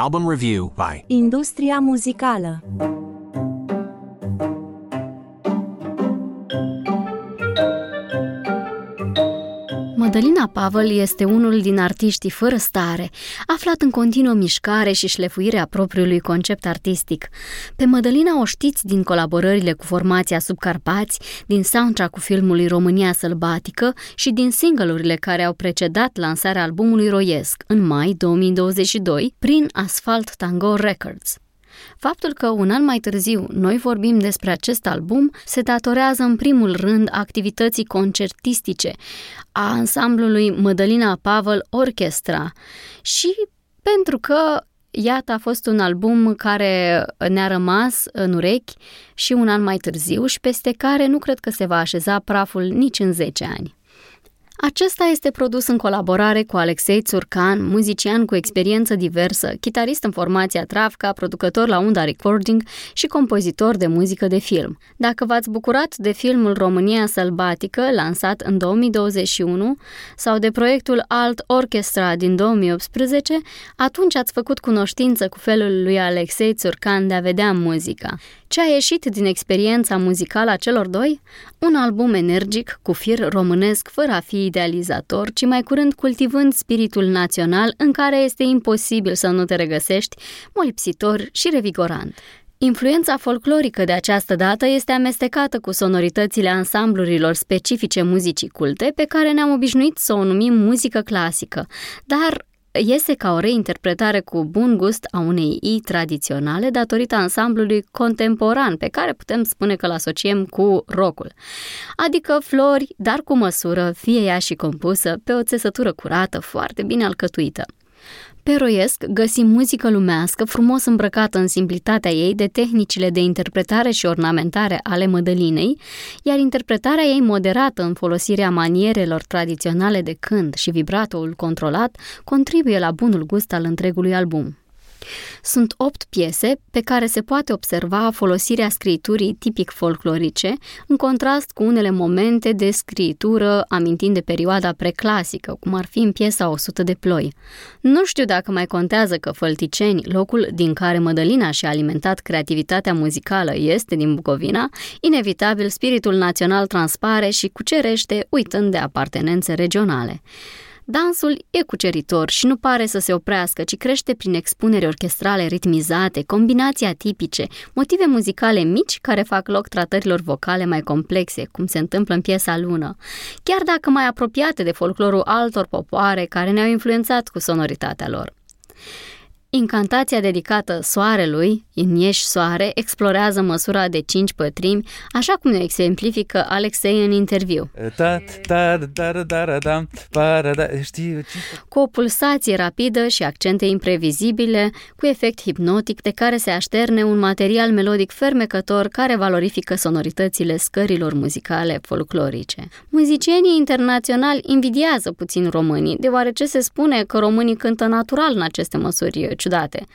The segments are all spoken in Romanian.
Album review by Industria muzicală Mădălina Pavel este unul din artiștii fără stare, aflat în continuă mișcare și șlefuire a propriului concept artistic. Pe Mădălina o știți din colaborările cu formația Subcarpați, din soundtrack-ul filmului România Sălbatică și din singlurile care au precedat lansarea albumului Roiesc în mai 2022 prin Asphalt Tango Records. Faptul că un an mai târziu noi vorbim despre acest album se datorează în primul rând activității concertistice a ansamblului Mădălina Pavel Orchestra și pentru că Iată, a fost un album care ne-a rămas în urechi și un an mai târziu și peste care nu cred că se va așeza praful nici în 10 ani. Acesta este produs în colaborare cu Alexei Țurcan, muzician cu experiență diversă, chitarist în formația Travca, producător la Unda Recording și compozitor de muzică de film. Dacă v-ați bucurat de filmul România Sălbatică, lansat în 2021, sau de proiectul Alt Orchestra din 2018, atunci ați făcut cunoștință cu felul lui Alexei Țurcan de a vedea muzica. Ce a ieșit din experiența muzicală a celor doi? Un album energic, cu fir românesc, fără a fi idealizator, ci mai curând cultivând spiritul național în care este imposibil să nu te regăsești, molipsitor și revigorant. Influența folclorică de această dată este amestecată cu sonoritățile ansamblurilor specifice muzicii culte, pe care ne-am obișnuit să o numim muzică clasică, dar iese ca o reinterpretare cu bun gust a unei i tradiționale datorită ansamblului contemporan, pe care putem spune că îl asociem cu rockul. Adică flori, dar cu măsură, fie ea și compusă, pe o țesătură curată, foarte bine alcătuită. Pe Roiesc găsim muzică lumească frumos îmbrăcată în simplitatea ei de tehnicile de interpretare și ornamentare ale mădălinei, iar interpretarea ei moderată în folosirea manierelor tradiționale de cânt și vibratoul controlat contribuie la bunul gust al întregului album. Sunt opt piese pe care se poate observa folosirea scriturii tipic folclorice, în contrast cu unele momente de scritură amintind de perioada preclasică, cum ar fi în piesa 100 de ploi. Nu știu dacă mai contează că Fălticeni, locul din care Mădălina și-a alimentat creativitatea muzicală, este din Bucovina, inevitabil spiritul național transpare și cucerește uitând de apartenențe regionale. Dansul e cuceritor și nu pare să se oprească, ci crește prin expuneri orchestrale ritmizate, combinații atipice, motive muzicale mici care fac loc tratărilor vocale mai complexe, cum se întâmplă în piesa lună, chiar dacă mai apropiate de folclorul altor popoare care ne-au influențat cu sonoritatea lor. Incantația dedicată soarelui, Inieși soare, explorează măsura de cinci pătrimi, așa cum ne exemplifică Alexei în interviu. Cu o pulsație rapidă și accente imprevizibile, cu efect hipnotic de care se așterne un material melodic fermecător care valorifică sonoritățile scărilor muzicale folclorice. Muzicienii internaționali invidiază puțin românii, deoarece se spune că românii cântă natural în aceste măsuri ciudate.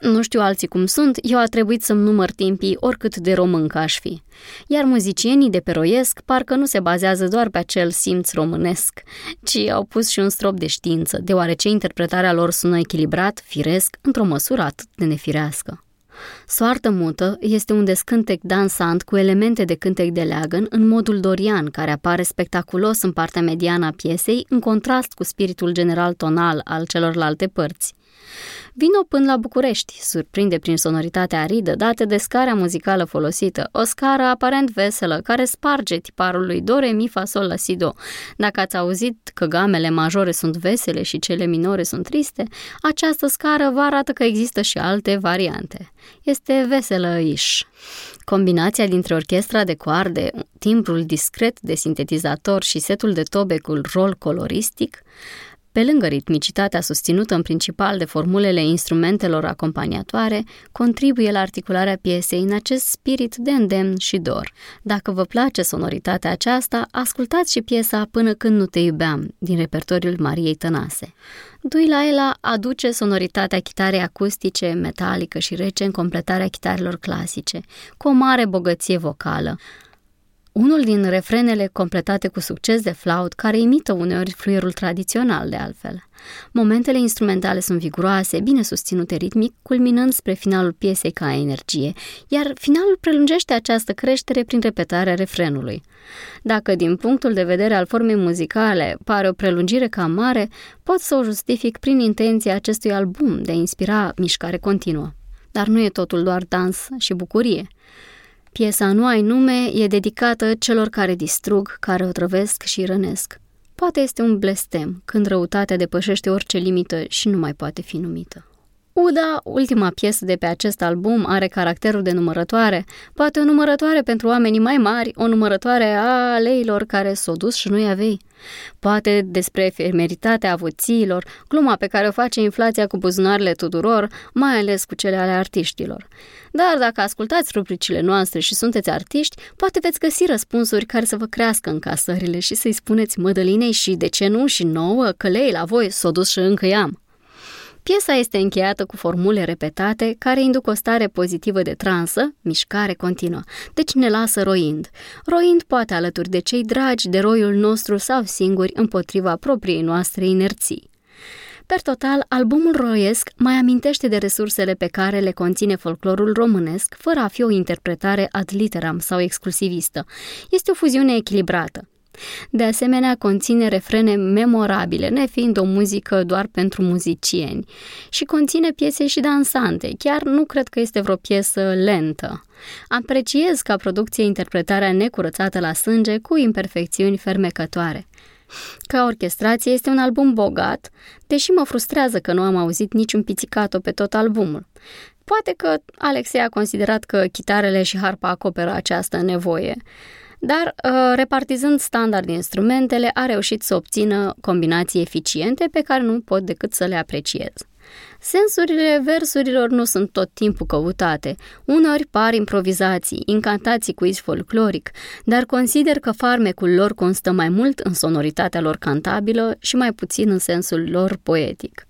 Nu știu alții cum sunt, eu a trebuit să-mi număr timpii oricât de româncă aș fi. Iar muzicienii de pe Roiesc parcă nu se bazează doar pe acel simț românesc, ci au pus și un strop de știință, deoarece interpretarea lor sună echilibrat, firesc, într-o măsură atât de nefirească. Soartă mută este un descântec dansant cu elemente de cântec de leagăn în modul dorian, care apare spectaculos în partea mediană a piesei, în contrast cu spiritul general tonal al celorlalte părți. Vino până la București, surprinde prin sonoritatea aridă dată de scara muzicală folosită, o scară aparent veselă, care sparge tiparul lui do, re, mi, fa, sol, la, si, do. Dacă ați auzit că gamele majore sunt vesele și cele minore sunt triste, această scară vă arată că există și alte variante. Este veselă iș. Combinația dintre orchestra de coarde, timbrul discret de sintetizator și setul de tobe cu rol coloristic pe lângă ritmicitatea susținută în principal de formulele instrumentelor acompaniatoare, contribuie la articularea piesei în acest spirit de îndemn și dor. Dacă vă place sonoritatea aceasta, ascultați și piesa Până când nu te iubeam, din repertoriul Mariei Tănase. Dui Laila aduce sonoritatea chitarei acustice, metalică și rece în completarea chitarelor clasice, cu o mare bogăție vocală, Unul din refrenele completate cu succes de flaut, care imită uneori fluierul tradițional de altfel. Momentele instrumentale sunt viguroase, bine susținute ritmic, culminând spre finalul piesei ca energie, iar finalul prelungește această creștere prin repetarea refrenului. Dacă din punctul de vedere al formei muzicale pare o prelungire cam mare, pot să o justific prin intenția acestui album de a inspira mișcare continuă. Dar nu e totul doar dans și bucurie. Piesa Nu ai nume e dedicată celor care distrug, care otrăvesc și rănesc. Poate este un blestem, când răutatea depășește orice limită și nu mai poate fi numită. Uda, ultima piesă de pe acest album, are caracterul de numărătoare, poate o numărătoare pentru oamenii mai mari, o numărătoare a leilor care s-au dus și nu-i avei. Poate despre efemeritatea avuțiilor, gluma pe care o face inflația cu buzunarele tuturor, mai ales cu cele ale artiștilor. Dar dacă ascultați rubricile noastre și sunteți artiști, poate veți găsi răspunsuri care să vă crească în casările și să-i spuneți Mădălinei și, de ce nu, și nouă, că lei la voi s-o dus și încă i-am. Piesa este încheiată cu formule repetate care induc o stare pozitivă de transă, mișcare continuă, deci ne lasă roind. Roind poate alături de cei dragi de roiul nostru sau singuri împotriva propriei noastre inerții. Per total, albumul roiesc mai amintește de resursele pe care le conține folclorul românesc, fără a fi o interpretare ad literam sau exclusivistă. Este o fuziune echilibrată. De asemenea, conține refrene memorabile, nefiind o muzică doar pentru muzicieni, și conține piese și dansante. Chiar nu cred că este vreo piesă lentă. Apreciez ca producție interpretarea necurățată la sânge cu imperfecțiuni fermecătoare. Ca orchestrație este un album bogat, deși mă frustrează că nu am auzit niciun pizzicato pe tot albumul. Poate că Alexei a considerat că chitarele și harpa acoperă această nevoie dar uh, repartizând standard instrumentele a reușit să obțină combinații eficiente pe care nu pot decât să le apreciez. Sensurile versurilor nu sunt tot timpul căutate, uneori par improvizații, incantații cu iz folcloric, dar consider că farmecul lor constă mai mult în sonoritatea lor cantabilă și mai puțin în sensul lor poetic.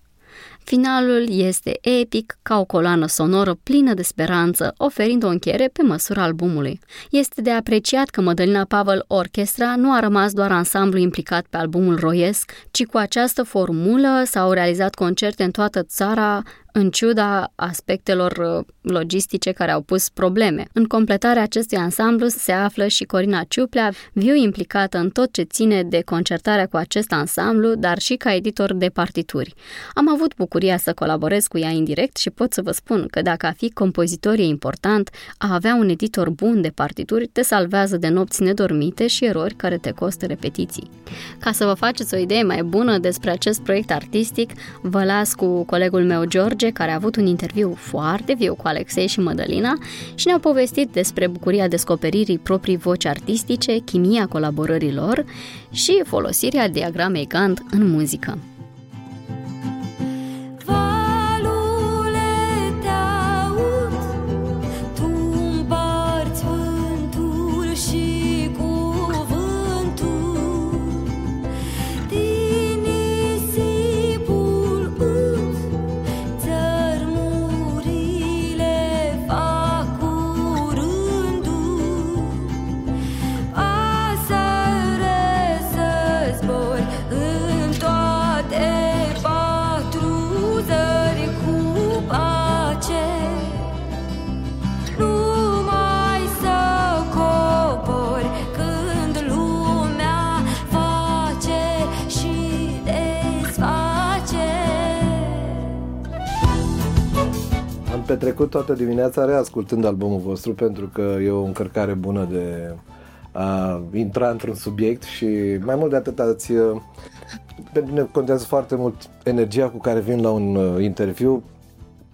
Finalul este epic, ca o coloană sonoră plină de speranță, oferind o încheiere pe măsura albumului. Este de apreciat că Mădălina Pavel Orchestra nu a rămas doar ansamblu implicat pe albumul roiesc, ci cu această formulă s-au realizat concerte în toată țara, în ciuda aspectelor uh, logistice care au pus probleme. În completarea acestui ansamblu se află și Corina Ciuplea, viu implicată în tot ce ține de concertarea cu acest ansamblu, dar și ca editor de partituri. Am avut bucuria să colaborez cu ea indirect și pot să vă spun că dacă a fi compozitor e important, a avea un editor bun de partituri te salvează de nopți nedormite și erori care te costă repetiții. Ca să vă faceți o idee mai bună despre acest proiect artistic, vă las cu colegul meu George George, care a avut un interviu foarte viu cu Alexei și Mădălina și ne-au povestit despre bucuria descoperirii proprii voci artistice, chimia colaborărilor și folosirea diagramei Gantt în muzică. Toată dimineața reascultând albumul vostru pentru că e o încărcare bună de a intra într-un subiect și mai mult de atât ați pentru mine contează foarte mult energia cu care vin la un uh, interviu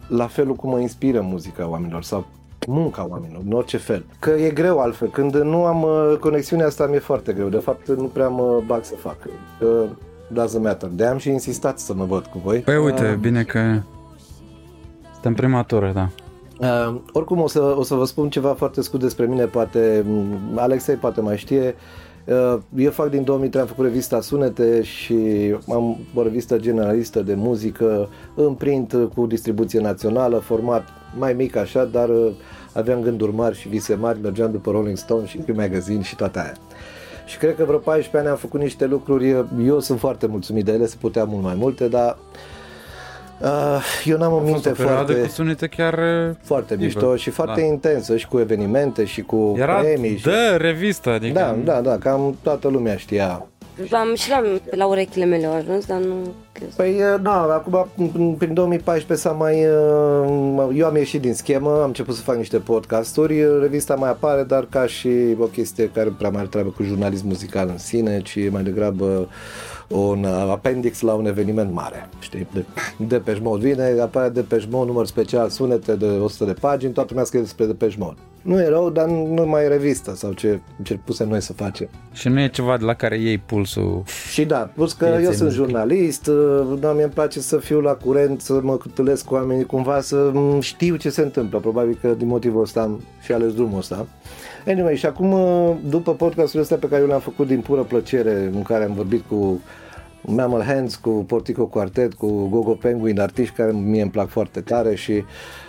la felul cum mă inspiră muzica oamenilor sau munca oamenilor, în orice fel. Că e greu altfel. Când nu am uh, conexiunea asta, mi-e foarte greu. De fapt, nu prea mă bag să fac. Că doesn't matter. De am și insistat să mă văd cu voi. Păi uite, uh, bine că suntem prima tură, da. Uh, oricum o să, o să vă spun ceva foarte scurt despre mine, poate Alexei poate mai știe. Uh, eu fac din 2003, am făcut revista Sunete și am o revistă generalistă de muzică în print cu distribuție națională, format mai mic așa, dar uh, aveam gânduri mari și vise mari, mergeam după Rolling Stone și Q Magazine și toate aia. Și cred că vreo 14 ani am făcut niște lucruri, eu sunt foarte mulțumit de ele, se putea mult mai multe, dar Uh, eu n-am o minte o foarte... cu sunete chiar... Foarte mișto și foarte da. intensă și cu evenimente și cu Era premii. Și... de revistă, adică... Da, da, da, cam toată lumea știa. Am și la, la urechile mele au ajuns, dar nu... Păi, da, acum, prin 2014 s-a mai... Eu am ieșit din schemă, am început să fac niște podcasturi, revista mai apare, dar ca și o chestie care prea mai are treabă cu jurnalism muzical în sine, ci mai degrabă un appendix la un eveniment mare. Știi, de, de Pejmod vine, apare de Pejmod, număr special, sunete de 100 de pagini, toată lumea scrie despre de Pejmod. Nu e rău, dar nu mai e revistă sau ce încercusem noi să facem. Și nu e ceva de la care iei pulsul. Și da, plus că eu sunt jurnalist, da, mi-e place să fiu la curent, să mă întâlnesc cu oamenii, cumva să știu ce se întâmplă. Probabil că din motivul ăsta am și ales drumul ăsta. Anyway, și acum, după podcastul ăsta pe care eu l-am făcut din pură plăcere, în care am vorbit cu Mammal Hands, cu Portico Quartet, cu Gogo Penguin, artiști care mie îmi plac foarte tare și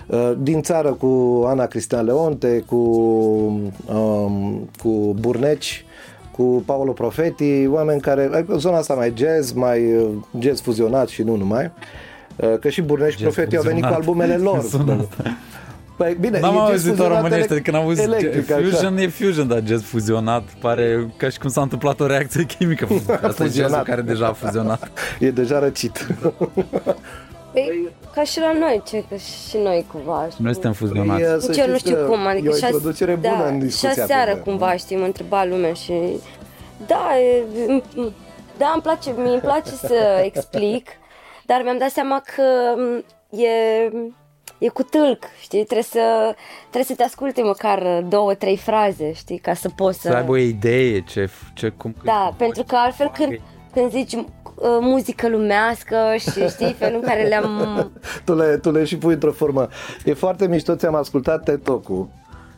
uh, din țară cu Ana Cristian Leonte, cu, um, cu Burneci, cu Paolo Profeti, oameni care, zona asta mai jazz, mai uh, jazz fuzionat și nu numai, uh, că și Burneci Profeti au venit cu albumele lor. Păi bine, N-am auzit o românește, când am auzit electric, fusion, așa. e fusion, dar jazz fuzionat pare ca și cum s-a întâmplat o reacție chimică. Asta e care deja a fuzionat. e deja răcit. Păi, ca și la noi, ce, că și noi cumva. Știu. Noi suntem fuzionați. Păi, Nici eu nu știu cum, adică e o introducere bună da, în discuția Și seară cumva, știi, mă întreba lumea și... Da, e, da, îmi place, mi îmi place să explic, dar mi-am dat seama că e e cu tâlc, știi, trebuie să, trebuie să te asculte măcar două, trei fraze, știi, ca să poți să... Să aibă o idee ce, ce cum... Da, pentru că altfel când, când zici uh, muzică lumească și știi felul în care le-am... tu, le, tu le și pui într-o formă. E foarte mișto, ți-am ascultat TED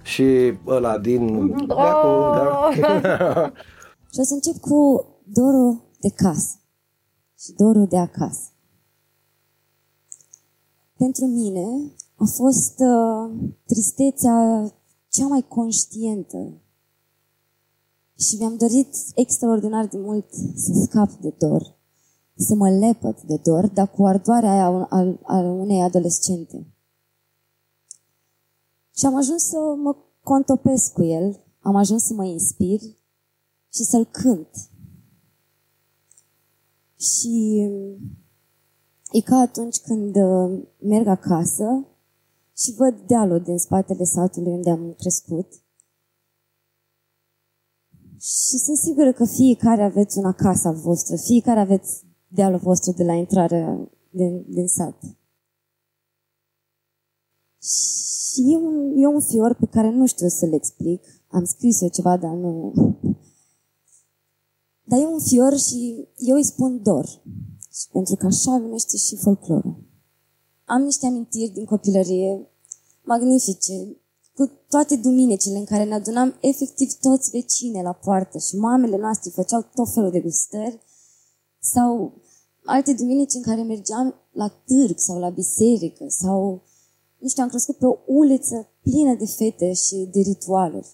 și ăla din... Oh! Da. și o să încep cu dorul de casă și dorul de acasă pentru mine a fost uh, tristețea cea mai conștientă și mi-am dorit extraordinar de mult să scap de dor, să mă lepăt de dor, dar cu ardoarea aia al, al unei adolescente. Și am ajuns să mă contopesc cu el, am ajuns să mă inspir și să-l cânt. Și E ca atunci când uh, merg acasă și văd dealul din spatele satului unde am crescut. Și sunt sigură că fiecare aveți una casa voastră, fiecare aveți dealul vostru de la intrarea din, din sat. Și e un, e un fior pe care nu știu să-l explic. Am scris eu ceva, dar nu... Dar e un fior și eu îi spun dor. Și pentru că așa numește și folclorul. Am niște amintiri din copilărie magnifice, cu toate duminicile în care ne adunam efectiv toți vecine la poartă și mamele noastre făceau tot felul de gustări sau alte duminici în care mergeam la târg sau la biserică sau, nu știu, am crescut pe o uliță plină de fete și de ritualuri.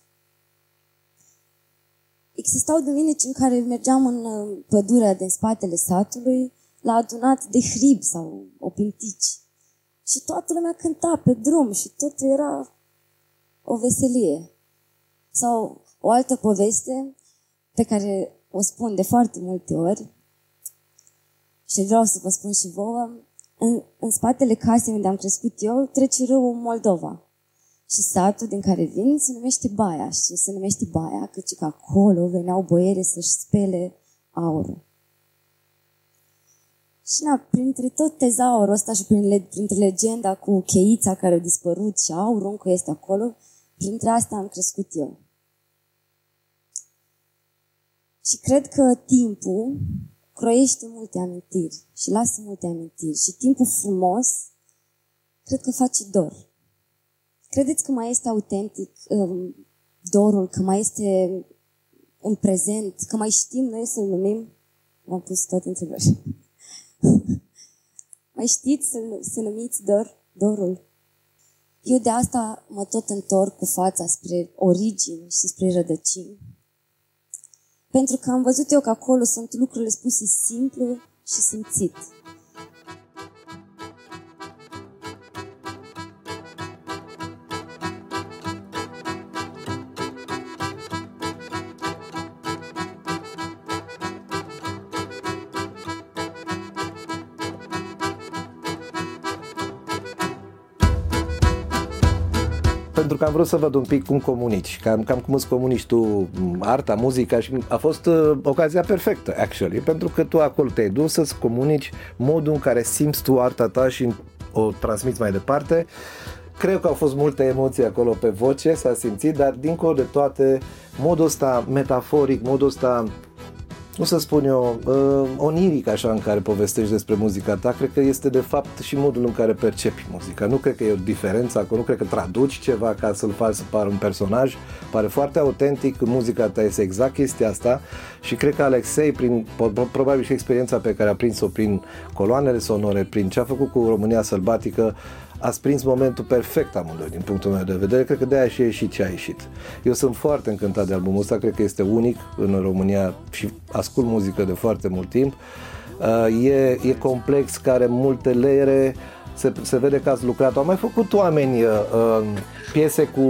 Existau duminici în care mergeam în uh, pădurea din spatele satului l-a adunat de hrib sau opintici. Și toată lumea cânta pe drum și tot era o veselie. Sau o altă poveste pe care o spun de foarte multe ori și vreau să vă spun și vouă, în, în spatele casei unde am crescut eu trece râul Moldova. Și satul din care vin se numește Baia și se numește Baia căci că acolo veneau boiere să-și spele aurul. Și na, printre tot tezaurul ăsta și prin, printre legenda cu cheița care a dispărut și aurul încă este acolo, printre asta am crescut eu. Și cred că timpul croiește multe amintiri și lasă multe amintiri. Și timpul frumos, cred că face dor. Credeți că mai este autentic um, dorul, că mai este în prezent, că mai știm noi să-l numim? V-am pus tot întrebări. Mai știți să, să numiți dor, dorul? Eu de asta mă tot întorc cu fața spre origini și spre rădăcini. Pentru că am văzut eu că acolo sunt lucrurile spuse simplu și simțit. Pentru că am vrut să văd un pic cum comunici, cam, cam cum îți comunici tu arta, muzica și a fost uh, ocazia perfectă, actually, pentru că tu acolo te-ai dus să-ți comunici modul în care simți tu arta ta și o transmiți mai departe. Cred că au fost multe emoții acolo pe voce, s-a simțit, dar dincolo de toate, modul ăsta metaforic, modul ăsta cum să spun eu, uh, oniric așa în care povestești despre muzica ta, cred că este de fapt și modul în care percepi muzica. Nu cred că e o diferență acolo, nu cred că traduci ceva ca să-l faci să pară un personaj. Pare foarte autentic, muzica ta este exact chestia asta și cred că Alexei, prin probabil și experiența pe care a prins-o prin coloanele sonore, prin ce a făcut cu România Sălbatică, ați prins momentul perfect amândoi din punctul meu de vedere, cred că de aia și a ieșit ce a ieșit. Eu sunt foarte încântat de albumul ăsta, cred că este unic în România și ascult muzică de foarte mult timp. Uh, e, e complex, care multe leere, se, se vede că ați lucrat. Au mai făcut oameni uh, uh piese cu,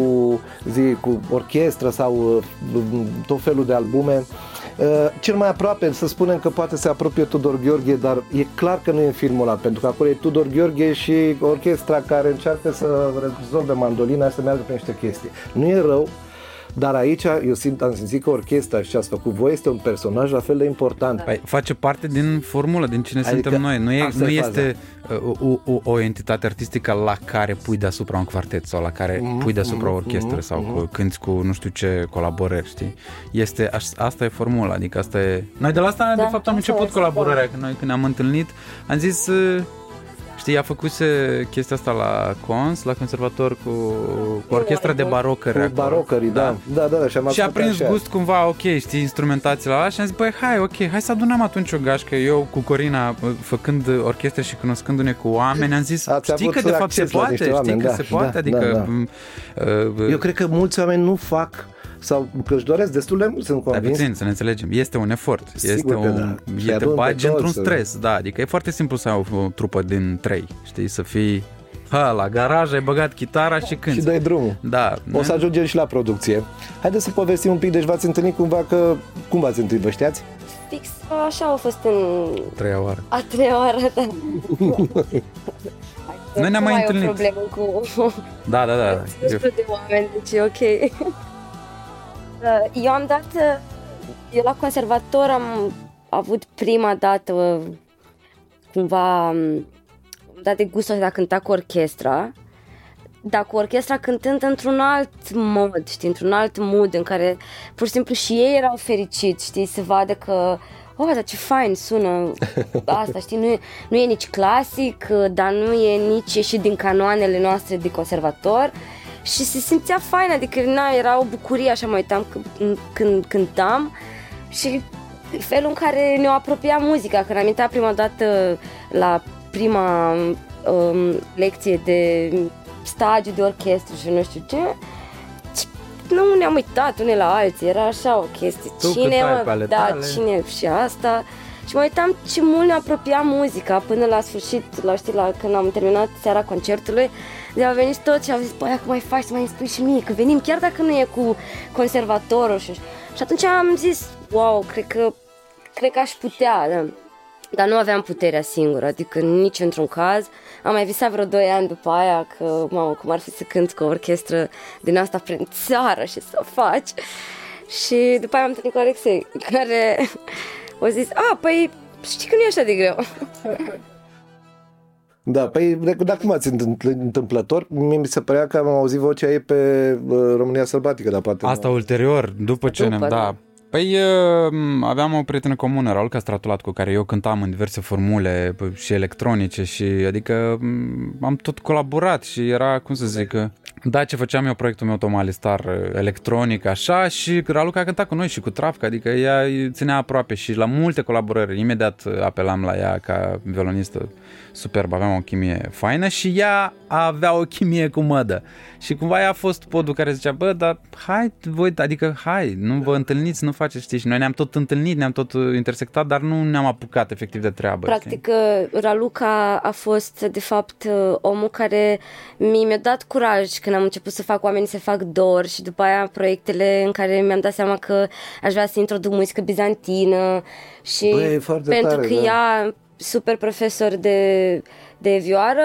zi, cu orchestră sau uh, tot felul de albume. Uh, Uh, cel mai aproape, să spunem că poate se apropie Tudor Gheorghe, dar e clar că nu e în filmul ăla, pentru că acolo e Tudor Gheorghe și orchestra care încearcă să rezolve mandolina să meargă pe niște chestii. Nu e rău, dar aici eu simt, am simțit că orchestra și ce ați făcut voi este un personaj la fel de important. Păi, face parte din formulă, din cine adică suntem noi. Nu, e, nu este uh, o, o, o entitate artistică la care pui deasupra un quartet sau la care mm-hmm, pui deasupra o orchestră mm-hmm, sau mm-hmm. cânti cu nu știu ce colaborări, știi? Este, asta e formula, adică asta e... Noi de la asta, da, de fapt, am început colaborarea, da. când noi când ne-am întâlnit, am zis uh, Știi, a făcut chestia asta la Cons, la conservator cu, cu orchestra de barocări. Cu barocării, da. Da, da, da. Și, am și a prins așa. gust cumva, ok, știi, instrumentațiile la și am zis, băi, hai, ok, hai să adunăm atunci o gașcă. Eu cu Corina, făcând orchestre și cunoscându-ne cu oameni, am zis, Ați știi că de fapt se poate, știi oameni, că da, se poate, da, adică... Da, da. Uh, Eu cred că mulți oameni nu fac sau că își doresc destul de mult, sunt convins. Dar puțin, să ne înțelegem, este un efort, Sigur este un, da. e te bagi într-un stres, da, adică e foarte simplu să ai o, o trupă din trei, știi, să fii Ha, la garaj ai băgat chitara și când. Și dai drumul. Da. O să ajungem și la producție. Haideți să povestim un pic, deci v-ați întâlnit cumva că... Cum v-ați întâlnit, vă știați? Fix așa a fost în... Treia oară. A treia oară, da. Noi ne-am mai întâlnit. o problemă cu... Da, da, da. Eu... de oameni, deci e ok. Uh, eu am dat, uh, eu la conservator am avut prima dată cumva um, dat de gustul de a cânta cu orchestra, dar cu orchestra cântând într-un alt mod, știi, într-un alt mood în care pur și simplu și ei erau fericiți, știi, să vadă că oh, dar ce fain sună asta, știi, nu e, nu e nici clasic, dar nu e nici ieșit din canoanele noastre de conservator și se simțea fain, adică na, era o bucurie, așa mă uitam când, când cântam și felul în care ne-o apropia muzica, când am intrat prima dată la prima um, lecție de stagiu de orchestră și nu știu ce, nu ne-am uitat unii la alții, era așa o chestie. Tu cine, mă, da, tale. cine și asta. Și mă uitam ce mult ne apropia muzica până la sfârșit, la știi, la, când am terminat seara concertului, de au venit toți și au zis, băi, cum mai faci să mai spui și mie, că venim chiar dacă nu e cu conservatorul. Și, și atunci am zis, wow, cred că, cred că aș putea, da. Dar nu aveam puterea singură, adică nici într-un caz. Am mai visat vreo 2 ani după aia că, mamă, cum ar fi să cânt cu o orchestră din asta prin țară și să o faci. Și după aia am întâlnit cu Alexei, care a zis, a, păi știi că nu e așa de greu. Da, păi, dar cum ați întâmplător? Mie mi se părea că am auzit vocea ei pe uh, România Sălbatică, dar poate Asta nu. ulterior, după ce ne-am, da. da. Păi uh, aveam o prietenă comună, Raul Castratulat, cu care eu cântam în diverse formule și electronice și adică am tot colaborat și era, cum să zic, Da, ce făceam eu proiectul meu Tomali Star electronic, așa, și Raluca a cântat cu noi și cu Trafca, adică ea ținea aproape și la multe colaborări, imediat apelam la ea ca violonistă superb, aveam o chimie faină și ea avea o chimie cu mădă. Și cumva ea a fost podul care zicea, bă, dar hai voi, adică hai, nu vă întâlniți, nu faceți, știi, și noi ne-am tot întâlnit, ne-am tot intersectat, dar nu ne-am apucat efectiv de treabă. Practic, știi? Raluca a fost, de fapt, omul care mi-a dat curaj când am început să fac oamenii să fac dor și după aia proiectele în care mi-am dat seama că aș vrea să introduc muzică bizantină și Băi, pentru tare, că da. ea super profesor de de vioară,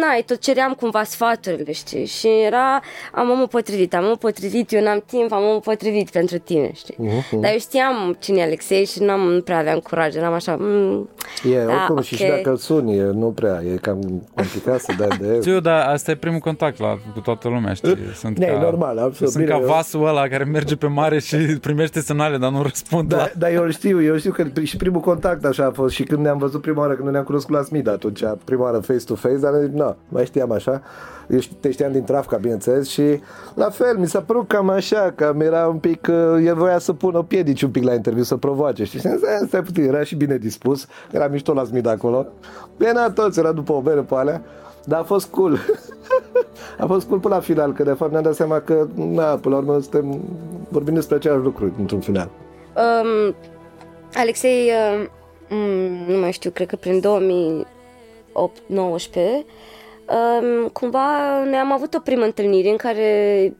na, tot ceream cumva sfaturile, știi? Și era, am omul potrivit, am omul potrivit, eu n-am timp, am omul potrivit pentru tine, știi? Uh-huh. Dar eu știam cine e Alexei și n-am, nu prea aveam curaj, eram așa, mm, E, da, oricum, okay. și, și dacă îl suni, nu prea, e cam complicat să dai de... Știu, dar asta e primul contact la, cu toată lumea, știi? Sunt ne, ca, normal, absolut. Sunt bine, ca vasul ăla care merge pe mare și primește semnale, dar nu răspunde. Da, la... dar eu știu, eu știu că și primul contact așa a fost și când ne-am văzut prima oară, când ne-am cunoscut la Smid atunci, prima oară face-to-face, dar nu, mai știam așa. Eu te știam din Trafca, bineînțeles, și la fel, mi s-a părut cam așa, că era un pic, uh, el voia să pună piedici un pic la interviu, să provoace, știi? Și stai puțin, era și bine dispus, era mișto la Smid acolo. Bine, toți, era după o bere pe alea, dar a fost cool. a fost cool până la final, că de fapt ne-am dat seama că, na, până la urmă, suntem, vorbim despre același lucru într-un final. Um, Alexei, uh, nu mai știu, cred că prin 2000 18 um, cumva ne-am avut o primă întâlnire în care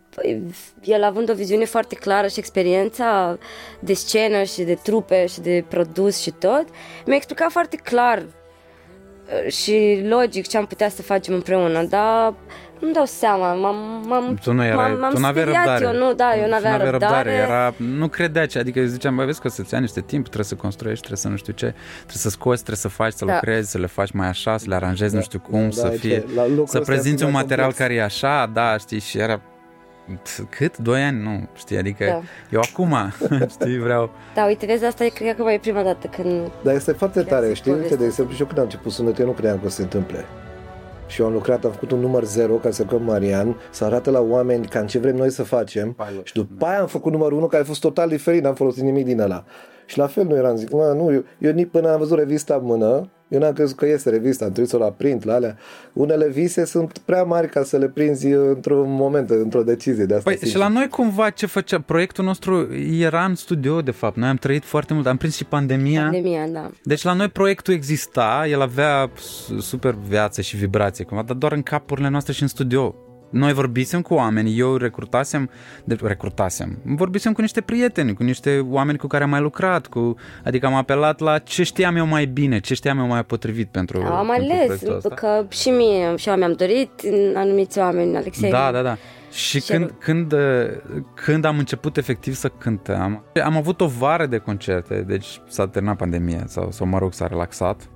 el având o viziune foarte clară și experiența de scenă și de trupe și de produs și tot, mi-a explicat foarte clar uh, și logic ce am putea să facem împreună, dar nu dau seama, m-am, m-am, tu nu erai, m-am, tu n-aveai răbdare. eu, nu, da, eu n-aveam răbdare. răbdare. Era, nu credea ce, adică ziceam, bă, vezi că să-ți ia niște timp, trebuie să construiești, trebuie să nu știu ce, trebuie să scoți, trebuie să faci, să da. lucrezi, să le faci mai așa, să le aranjezi, da. nu știu cum, da, să fie, să prezinți un material complex. care e așa, da, știi, și era cât? Doi ani? Nu, știi, adică da. eu acum, știi, vreau... Da, uite, vezi, asta e, cred că mai e prima dată când... Dar este foarte tare, știi, uite, de exemplu, și eu când am început sunetul, eu nu credeam că o să se întâmple și eu am lucrat, am făcut un număr 0 ca să lucrăm Marian, să arate la oameni cam ce vrem noi să facem Pilot. și după aia am făcut numărul 1 care a fost total diferit, n-am folosit nimic din ăla. Și la fel nu eram, zic, mă, nu, eu, eu nici până am văzut revista în mână, eu n-am crezut că este revista, am trebuit să o la print, la alea. Unele vise sunt prea mari ca să le prinzi într-un moment, într-o decizie de asta. Păi și la noi cumva ce făcea, proiectul nostru era în studio, de fapt. Noi am trăit foarte mult, am prins și pandemia. Pandemia, da. Deci la noi proiectul exista, el avea super viață și vibrație, cumva, dar doar în capurile noastre și în studio. Noi vorbisem cu oameni, eu recrutasem, de, recrutasem, vorbisem cu niște prieteni, cu niște oameni cu care am mai lucrat, cu, adică am apelat la ce știam eu mai bine, ce știam eu mai potrivit pentru Am pentru ales, că și mie și eu mi-am dorit anumiți oameni, Alexei. Da, da, da. Și, și când, când, când am început efectiv să cântăm, am avut o vară de concerte, deci s-a terminat pandemia sau, sau mă rog, s-a relaxat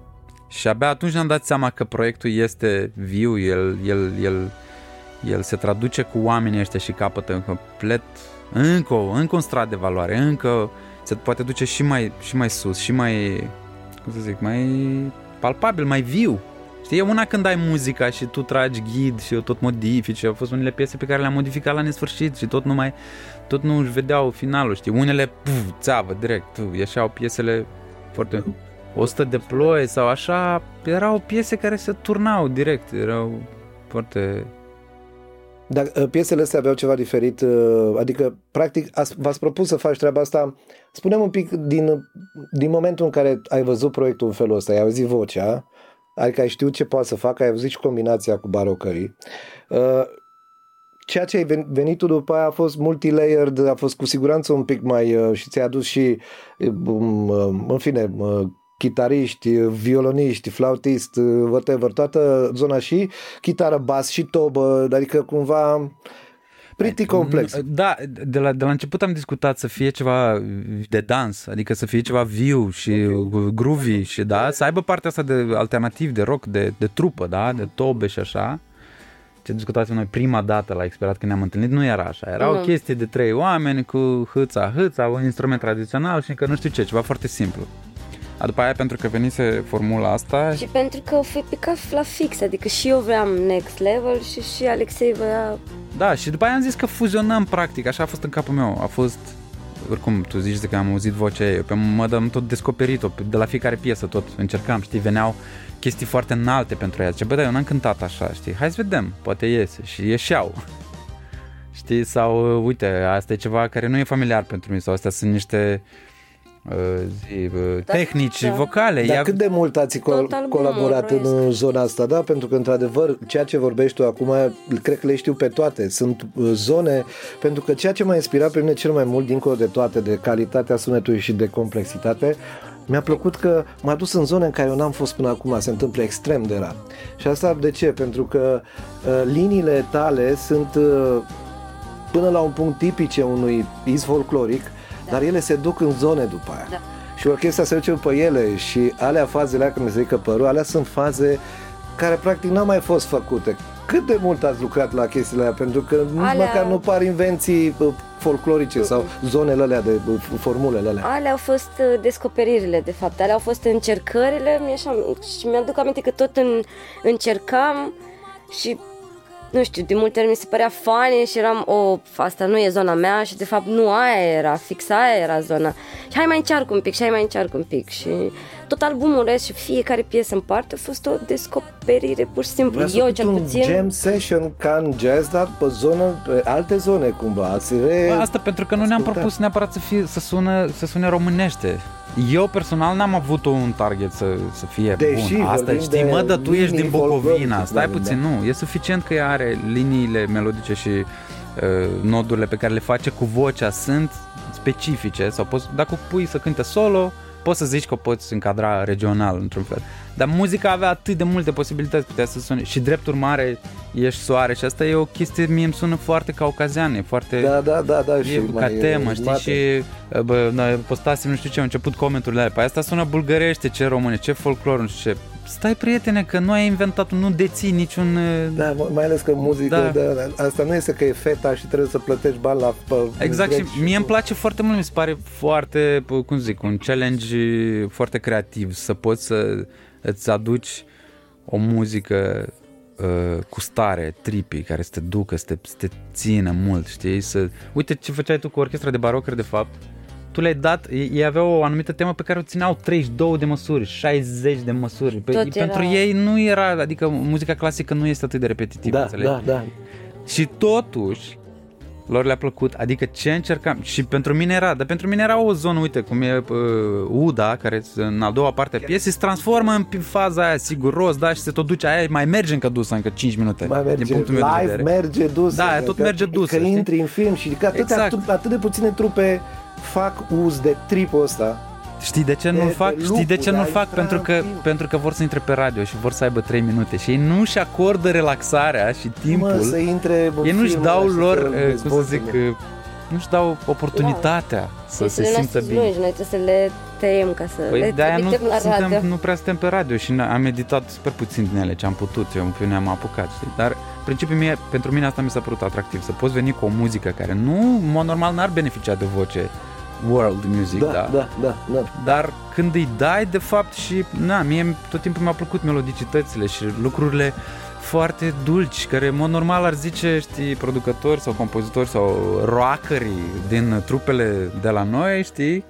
și abia atunci ne-am dat seama că proiectul este viu, el, el, el el se traduce cu oamenii ăștia și capătă complet încă, încă un strat de valoare, încă se poate duce și mai, și mai sus, și mai, cum să zic, mai palpabil, mai viu. Știi, e una când ai muzica și tu tragi ghid și eu tot modifici. Au fost unele piese pe care le-am modificat la nesfârșit și tot nu mai, tot nu își vedeau finalul, știi? Unele, puf, țeavă, direct, ieșeau piesele foarte... 100 de ploi sau așa, erau piese care se turnau direct, erau foarte dar uh, piesele astea aveau ceva diferit, uh, adică, practic, v-ați propus să faci treaba asta. Spunem un pic din, din momentul în care ai văzut proiectul în felul ăsta, ai auzit vocea, adică ai știut ce poate să facă, ai auzit și combinația cu barocării. Uh, ceea ce ai venit tu după aia a fost multilayered, a fost cu siguranță un pic mai și ți-a adus și, um, în fine, chitariști, violoniști, flautist, whatever, toată zona și chitară, bas și tobă, adică cumva pretty complex. Da, de la, de la început am discutat să fie ceva de dans, adică să fie ceva viu și okay. groovy și da, să aibă partea asta de alternativ, de rock, de, de trupă, da, de tobe și așa. Ce discutați noi prima dată la Experat când ne-am întâlnit, nu era așa. Era no. o chestie de trei oameni cu hâța, hâța, un instrument tradițional și încă nu știu ce, ceva foarte simplu. A, după aia pentru că venise formula asta... Și pentru că o fi picat la fix, adică și eu vreau next level și și Alexei voia... Da, și după aia am zis că fuzionăm practic, așa a fost în capul meu, a fost oricum, tu zici de că am auzit vocea ei, pe mă dăm tot descoperit-o, de la fiecare piesă tot încercam, știi, veneau chestii foarte înalte pentru ea. Zice, bă, dar eu n-am cântat așa, știi, hai să vedem, poate iese și ieșeau. Știi, sau uite, asta e ceva care nu e familiar pentru mine, sau astea sunt niște uh, zi, uh, da, tehnici da. vocale. Dar Ea... cât de mult ați col- colaborat în zona asta, da? Pentru că, într-adevăr, ceea ce vorbești tu acum, cred că le știu pe toate. Sunt uh, zone, pentru că ceea ce m-a inspirat pe mine cel mai mult, dincolo de toate, de calitatea sunetului și de complexitate, mi-a plăcut că m-a dus în zone în care eu n-am fost până acum, se întâmplă extrem de rar. Și asta de ce? Pentru că uh, liniile tale sunt uh, până la un punct tipice unui pies folcloric, da. Dar ele se duc în zone după aia. Da. Și orchestra se duce după ele și alea fazele alea, când se zică părul, alea sunt faze care practic n-au mai fost făcute. Cât de mult ați lucrat la chestiile alea? Pentru că nici alea... măcar nu par invenții uh, folclorice uh-uh. sau zonele alea de uh, formulele alea. Alea au fost uh, descoperirile, de fapt. Alea au fost încercările și mi-aduc aminte că tot în, încercam și nu știu, de multe ori mi se părea funny și eram, o, asta nu e zona mea și de fapt nu aia era, fix aia era zona. Și hai mai încearc un pic și hai mai încearc un pic și tot albumul rest și fiecare piesă în parte a fost o descoperire pur și simplu. Vreau Eu cel puțin... jam session ca în jazz, dar pe zonă, pe alte zone cumva. Ați re... Asta pentru că nu ne-am propus neapărat să, fie, să, sună, să sune românește. Eu personal n-am avut un target să, să fie Deși bun. Asta știi, mă, dar tu ești din Bucovina. Stai puțin, da. nu. E suficient că ea are liniile melodice și uh, nodurile pe care le face cu vocea sunt specifice sau poți, dacă pui să cânte solo, poți să zici că o poți încadra regional într-un fel. Dar muzica avea atât de multe posibilități, putea să sune și drept urmare ești soare și asta e o chestie, mie îmi sună foarte caucazian, e foarte... Da, da, da, da, și ca temă, e, știi, mate. și bă, noi postasem, nu știu ce, au început comenturile alea, păi asta sună bulgărește, ce române, ce folclor, nu știu ce, stai prietene că nu ai inventat, nu deții niciun... Da, mai ales că muzica, da. Da, asta nu este că e feta și trebuie să plătești bani la... Pe, exact și mie îmi place foarte mult, mi se pare foarte, cum zic, un challenge foarte creativ, să poți să îți aduci o muzică uh, cu stare, tripi, care să te ducă, să te, să te țină mult, știi? Să... Uite ce făceai tu cu orchestra de barocări, de fapt. Tu le-ai dat, ei aveau o anumită temă pe care o țineau 32 de măsuri, 60 de măsuri. Pe, Tot pentru era... ei nu era, adică muzica clasică nu este atât de repetitivă, da, înțelegi? Da, da. Și totuși, lor le-a plăcut, adică ce încercam și pentru mine era, dar pentru mine era o zonă, uite cum e uh, Uda, care în a doua parte a piesei se transformă în faza aia siguros, da, și se tot duce aia, mai merge încă dusă, încă 5 minute. Mai merge, din punctul live meu de vedere. merge dusă. Da, tot că, merge dusă. Că intri în film și că atât, exact. atât, atât de puține trupe fac uz de tripul ăsta Știi de ce nu-l fac? De Știi de ce nu-l fac? Pentru că, pentru că vor să intre pe radio și vor să aibă 3 minute și ei nu-și acordă relaxarea și timpul. Mă, să intre ei nu-și dau lor, eh, cum să zic, eh, nu-și dau oportunitatea wow. să se simtă bine. Lungi, noi trebuie să le tăiem ca să păi le de-aia nu, la suntem, radio. nu prea suntem pe radio și am meditat super puțin din ele ce am putut, eu pe ne-am apucat, știi? Dar principiul mie, pentru mine asta mi s-a părut atractiv, să poți veni cu o muzică care nu, în mod normal, n-ar beneficia de voce world music, da, da. Da, da, da. Dar când îi dai, de fapt, și, na, mie tot timpul mi-au plăcut melodicitățile și lucrurile foarte dulci, care în mod normal ar zice, știi, producători sau compozitori sau roacării din trupele de la noi, știi,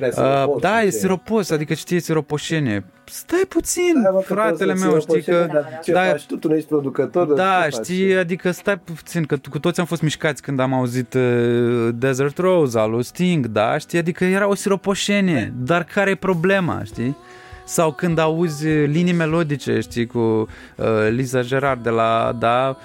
Uh, da, e siropos, adică știți, siropoșenie. Stai puțin, stai, fratele meu, știi că... Ce da, faci tu, tu nu ești producător? Da, știi, faci? adică stai puțin, că cu toți am fost mișcați când am auzit uh, Desert Rose al lui Sting, da, știi, adică era o siropoșenie, dar care e problema, știi? Sau când auzi linii melodice, știi, cu uh, Lisa Gerard de la, da,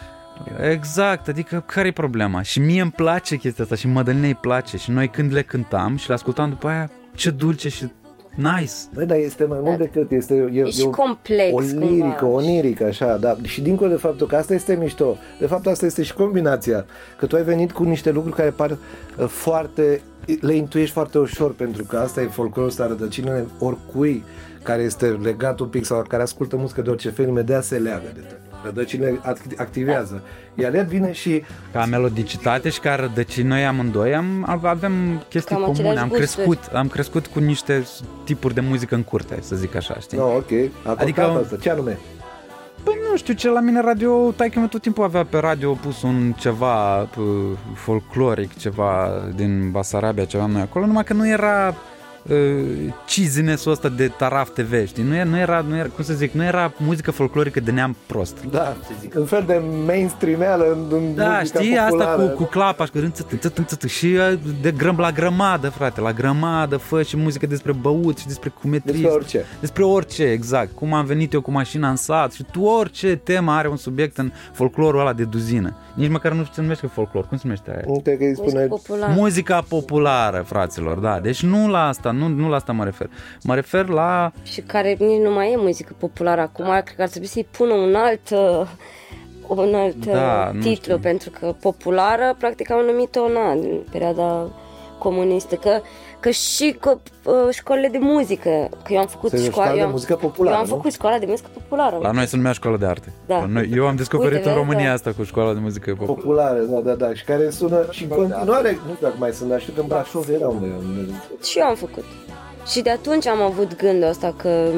Exact, adică care e problema? Și mie îmi place chestia asta și Mădălinei îi place și noi când le cântam și le ascultam după aia, ce dulce și Nice. Băi, dar este mai mult decât este e, e, e complex, o lirică, cumva. o lirică, așa, da. Și dincolo de faptul că asta este mișto, de fapt asta este și combinația, că tu ai venit cu niște lucruri care par uh, foarte, le intuiești foarte ușor, pentru că asta e folclorul ăsta, rădăcinile oricui care este legat un pic sau care ascultă muzică de orice fel, imediat se leagă de tine. Rădăcinile activează. Iar el vine și... Ca melodicitate și ca rădăcini, noi amândoi am, avem chestii Cam comune. Am crescut, am crescut cu niște tipuri de muzică în curte, să zic așa, știi? No, ok. A adică, asta. Ce anume? Păi nu știu ce, la mine radio, taică meu tot timpul avea pe radio pus un ceva folcloric, ceva din Basarabia, ceva noi acolo, numai că nu era cizinesul ăsta de Taraf TV, știi? Nu era, nu era, nu era, cum să zic, nu era muzică folclorică de neam prost. Da, să zic. Un fel de mainstream-eală în, în Da, știi, populară. asta cu, cu clapa și cu și de grăm la grămadă, frate, la grămadă, fă și muzică despre băut și despre cum e trist. Despre orice. Despre orice, exact. Cum am venit eu cu mașina în sat și tu orice temă are un subiect în folclorul ăla de duzină. Nici măcar nu știu ce numește folclor. Cum se numește aia? Nu că îi spune... Popular. Muzica populară, fraților, da. Deci nu la asta, nu, nu la asta mă refer. Mă refer la... Și care nici nu mai e muzică populară acum, cred că ar trebui să-i pună un alt un alt da, titlu, pentru că populară, practic au numit-o în perioada comunistă, că că și cu, uh, școlile de muzică, că eu am făcut Se școala, de muzică populară, eu am făcut nu? școala de muzică populară. La noi se numea școală de arte. Da. Noi, eu am descoperit Uite, în România da. asta cu școala de muzică populară. Populară, da, da, da, și care sună și în continuare, nu știu dacă mai sunt, dar știu că în Brașov era unde. Și eu am făcut. Și de atunci am avut gândul ăsta că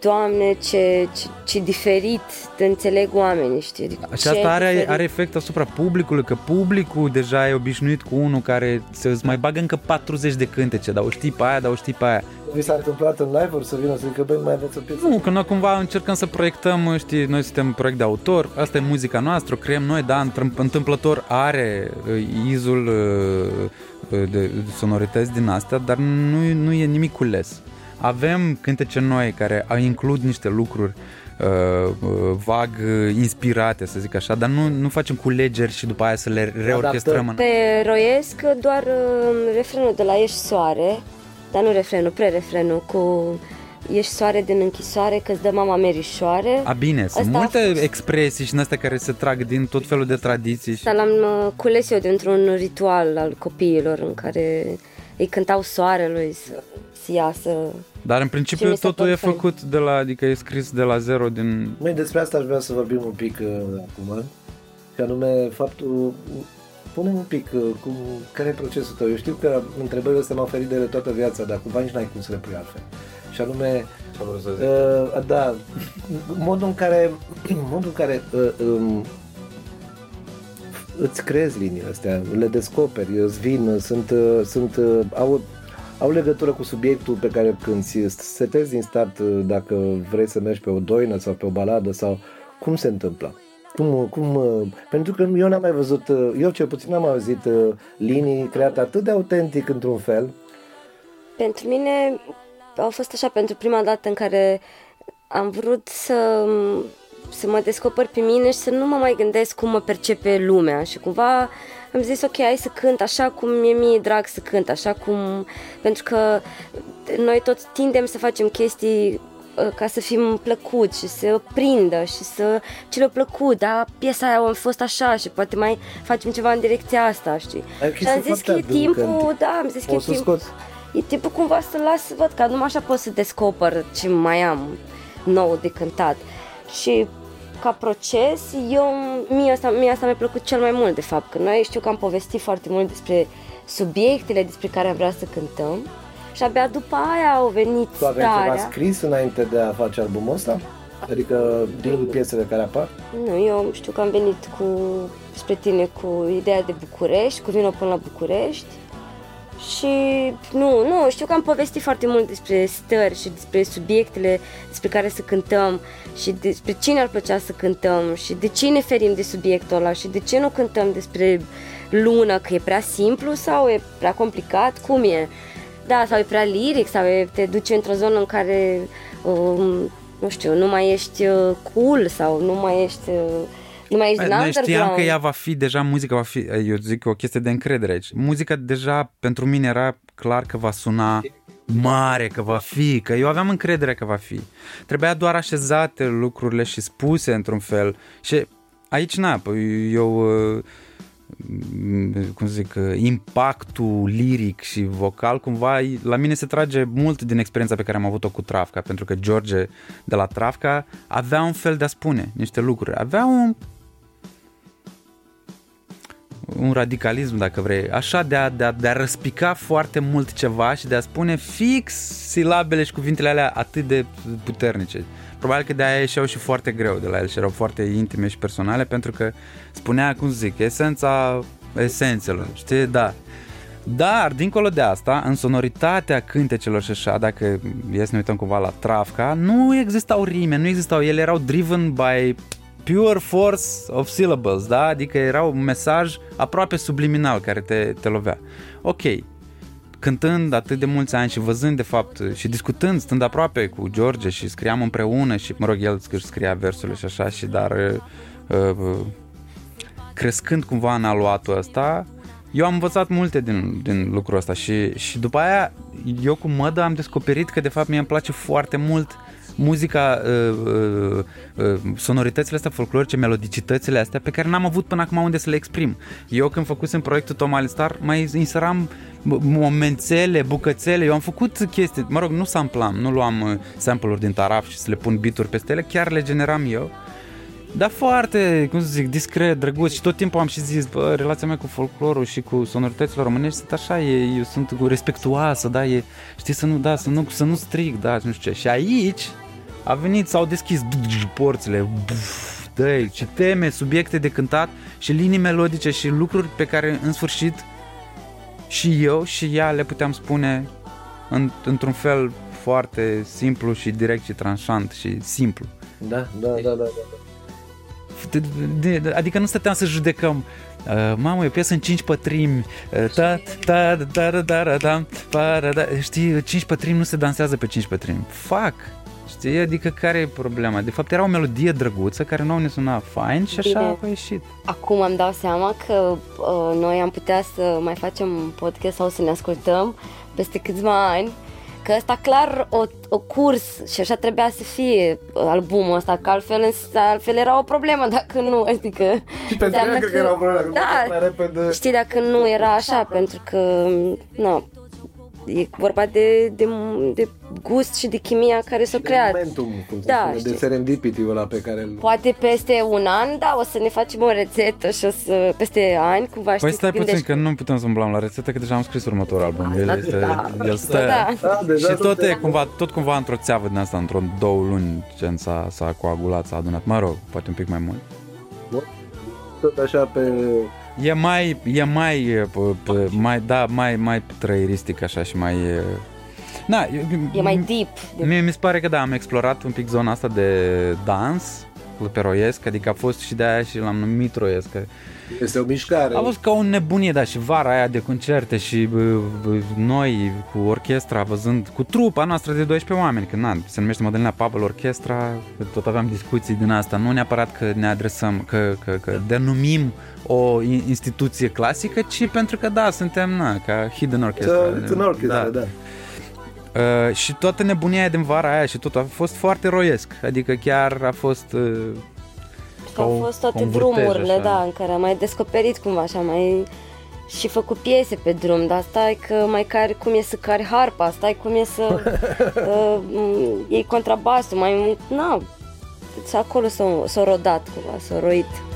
Doamne, ce, ce, ce diferit te înțeleg oamenii, știi? Adică și asta are, are efect asupra publicului, că publicul deja e obișnuit cu unul care se îți mai bagă încă 40 de cântece, dar o știi pe aia, dar o știi pe aia. Vi s-a întâmplat în live să vină să zică, băi, mai aveți o piesă? Nu, că noi cumva încercăm să proiectăm, știi, noi suntem un proiect de autor, asta e muzica noastră, o creăm noi, da, întâmplător are uh, izul uh, uh, de sonorități din astea, dar nu, nu e nimic cules. Avem cântece noi care includ niște lucruri uh, uh, vag uh, inspirate, să zic așa, dar nu, nu facem culegeri și după aia să le reorchestrăm. Pe Roiesc doar uh, refrenul de la Ești Soare, dar nu refrenul, pre-refrenul cu Ești soare din închisoare că îți dă mama merișoare. A, bine, sunt Asta multe fost... expresii și astea care se trag din tot felul de tradiții. Și... l-am uh, cules eu dintr-un ritual al copiilor în care îi cântau soarelui să, să iasă dar în principiu totul e făcut de la, adică e scris de la zero din... Măi, despre asta aș vrea să vorbim un pic uh, acum, și anume faptul, punem un pic uh, cum, care e procesul tău. Eu știu că întrebările astea m-au ferit de ele toată viața, dar cumva nici n-ai cum să le pui altfel. Și anume, uh, da, modul în care, modul în care uh, um, îți crezi liniile astea, le descoperi, îți vin, sunt, uh, sunt, uh, au au legătură cu subiectul pe care cânti, setezi din start uh, dacă vrei să mergi pe o doină sau pe o baladă sau cum se întâmplă? Cum, cum, uh, pentru că eu n-am mai văzut, uh, eu cel puțin n-am auzit linii create atât de autentic într-un fel. Pentru mine au fost așa pentru prima dată în care am vrut să, să mă descoper pe mine și să nu mă mai gândesc cum mă percepe lumea și cumva am zis ok, hai să cânt așa cum mi-e mie drag să cânt, așa cum... Pentru că noi toți tindem să facem chestii uh, ca să fim plăcut și să prindă și să ce le-a plăcut, da, piesa aia a fost așa și poate mai facem ceva în direcția asta, știi? și am zis că e timpul, da, am zis că e timpul, e timpul cumva să las să văd, că numai așa pot să descoper ce mai am nou de cântat. Și ca proces, eu, mie asta, mie asta mi-a plăcut cel mai mult, de fapt, că noi știu că am povestit foarte mult despre subiectele despre care am vrea să cântăm și abia după aia au venit Tu aveai starea. ceva scris înainte de a face albumul ăsta? Adică din piesele care apar? Nu, eu știu că am venit cu, spre tine cu ideea de București, cu vină până la București și nu, nu, știu că am povestit foarte mult despre stări și despre subiectele despre care să cântăm și despre cine ar plăcea să cântăm și de ce ne ferim de subiectul ăla și de ce nu cântăm despre lună, că e prea simplu sau e prea complicat, cum e? Da, sau e prea liric sau e, te duce într-o zonă în care, um, nu știu, nu mai ești uh, cool sau nu mai ești... Uh, nu mai ești Noi știam că ea va fi, deja muzica va fi, eu zic o chestie de încredere aici. Muzica deja pentru mine era clar că va suna mare, că va fi, că eu aveam încredere că va fi. Trebuia doar așezate lucrurile și spuse într-un fel. Și aici, na, eu cum să zic, impactul liric și vocal, cumva la mine se trage mult din experiența pe care am avut-o cu Travca, pentru că George de la Travca avea un fel de a spune niște lucruri, avea un un radicalism, dacă vrei, așa de a, de, a, de a răspica foarte mult ceva și de a spune fix silabele și cuvintele alea atât de puternice. Probabil că de aia ieșeau și foarte greu de la el și erau foarte intime și personale pentru că spunea, cum zic, esența esențelor, știi? Da. Dar, dincolo de asta, în sonoritatea cântecelor și așa, dacă e să ne uităm cumva la Travca, nu existau rime, nu existau, ele erau driven by pure force of syllables, da? Adică era un mesaj aproape subliminal care te, te lovea. Ok, cântând atât de mulți ani și văzând de fapt și discutând, stând aproape cu George și scriam împreună și, mă rog, el scria versurile și așa și dar uh, uh, crescând cumva în aluatul ăsta, eu am învățat multe din, din lucrul ăsta și, și după aia eu cu mădă am descoperit că de fapt mie îmi place foarte mult muzica, uh, uh, uh, sonoritățile astea folclorice, melodicitățile astea pe care n-am avut până acum unde să le exprim. Eu când făcusem proiectul Tom Star mai inseram momențele, bucățele, eu am făcut chestii, mă rog, nu samplam, nu luam uh, sample-uri din taraf și să le pun beat peste ele, chiar le generam eu. Dar foarte, cum să zic, discret, drăguț și tot timpul am și zis, bă, relația mea cu folclorul și cu sonoritățile românești sunt așa, e, eu sunt respectuoasă, da, e, știi, să nu, da, să nu, să nu strig, da, nu știu ce. Și aici a venit, s-au deschis porțile, dă ce teme, subiecte de cântat și linii melodice și lucruri pe care în sfârșit și eu și ea le puteam spune în, într-un fel foarte simplu și direct și tranșant și simplu. Da, da, da, da. da. Adică nu stăteam să judecăm Uh, mamă, e o piesă în cinci pătrimi uh, ta, ta, da, da, da, da, da, da, da, Știi, cinci pătrimi nu se dansează pe cinci pătrimi Fac Știi? Adică care e problema? De fapt era o melodie drăguță care nu ne suna fain și așa Bine. a ieșit. Acum am dau seama că uh, noi am putea să mai facem un podcast sau să ne ascultăm peste câțiva ani că ăsta clar o, o curs și așa trebuia să fie albumul ăsta, că altfel, altfel era o problemă dacă nu, adică... Și pentru că, că era o problemă, da, repede. știi, dacă nu era așa, pentru că, nu, e vorba de, de, de gust și de chimia care s-a creat. Momentum, cum da, spune, de serendipity ăla pe care îl... Poate peste un an, da, o să ne facem o rețetă și o să, peste ani, cumva Păi stai puțin, că nu putem să umblăm la rețetă, că deja am scris următorul album. El, este, da, el stă, da. Da, deja și tot e cumva, tot cumva într-o țeavă din asta, într-o două luni, gen s-a, s-a coagulat, s-a adunat. Mă rog, poate un pic mai mult. Tot așa pe E mai, e mai, mai, da, mai, mai trăiristic așa și mai... Na, e mai deep. Mie mi se pare că da, am explorat un pic zona asta de dans pe roiesc, adică a fost și de aia și l-am numit roiesc. Este o mișcare. A fost ca o nebunie, da, și vara aia de concerte și bă, noi cu orchestra, văzând, cu trupa noastră de 12 oameni, că na, se numește Madalina Pavel Orchestra, tot aveam discuții din asta, nu neapărat că ne adresăm, că, că, că denumim o instituție clasică, ci pentru că, da, suntem, na, ca hidden orchestra. Hidden orchestra, da. da. Uh, și toată nebunia din vara aia și tot a fost foarte roiesc, adică chiar a fost uh, au fost toate drumurile, așa. da, în care am mai descoperit cumva așa, mai și făcut piese pe drum, dar stai că mai care cum e să cari harpa, stai cum e să uh, iei contrabasul, mai, na, și acolo s-a, s-a rodat cumva, s-a roit.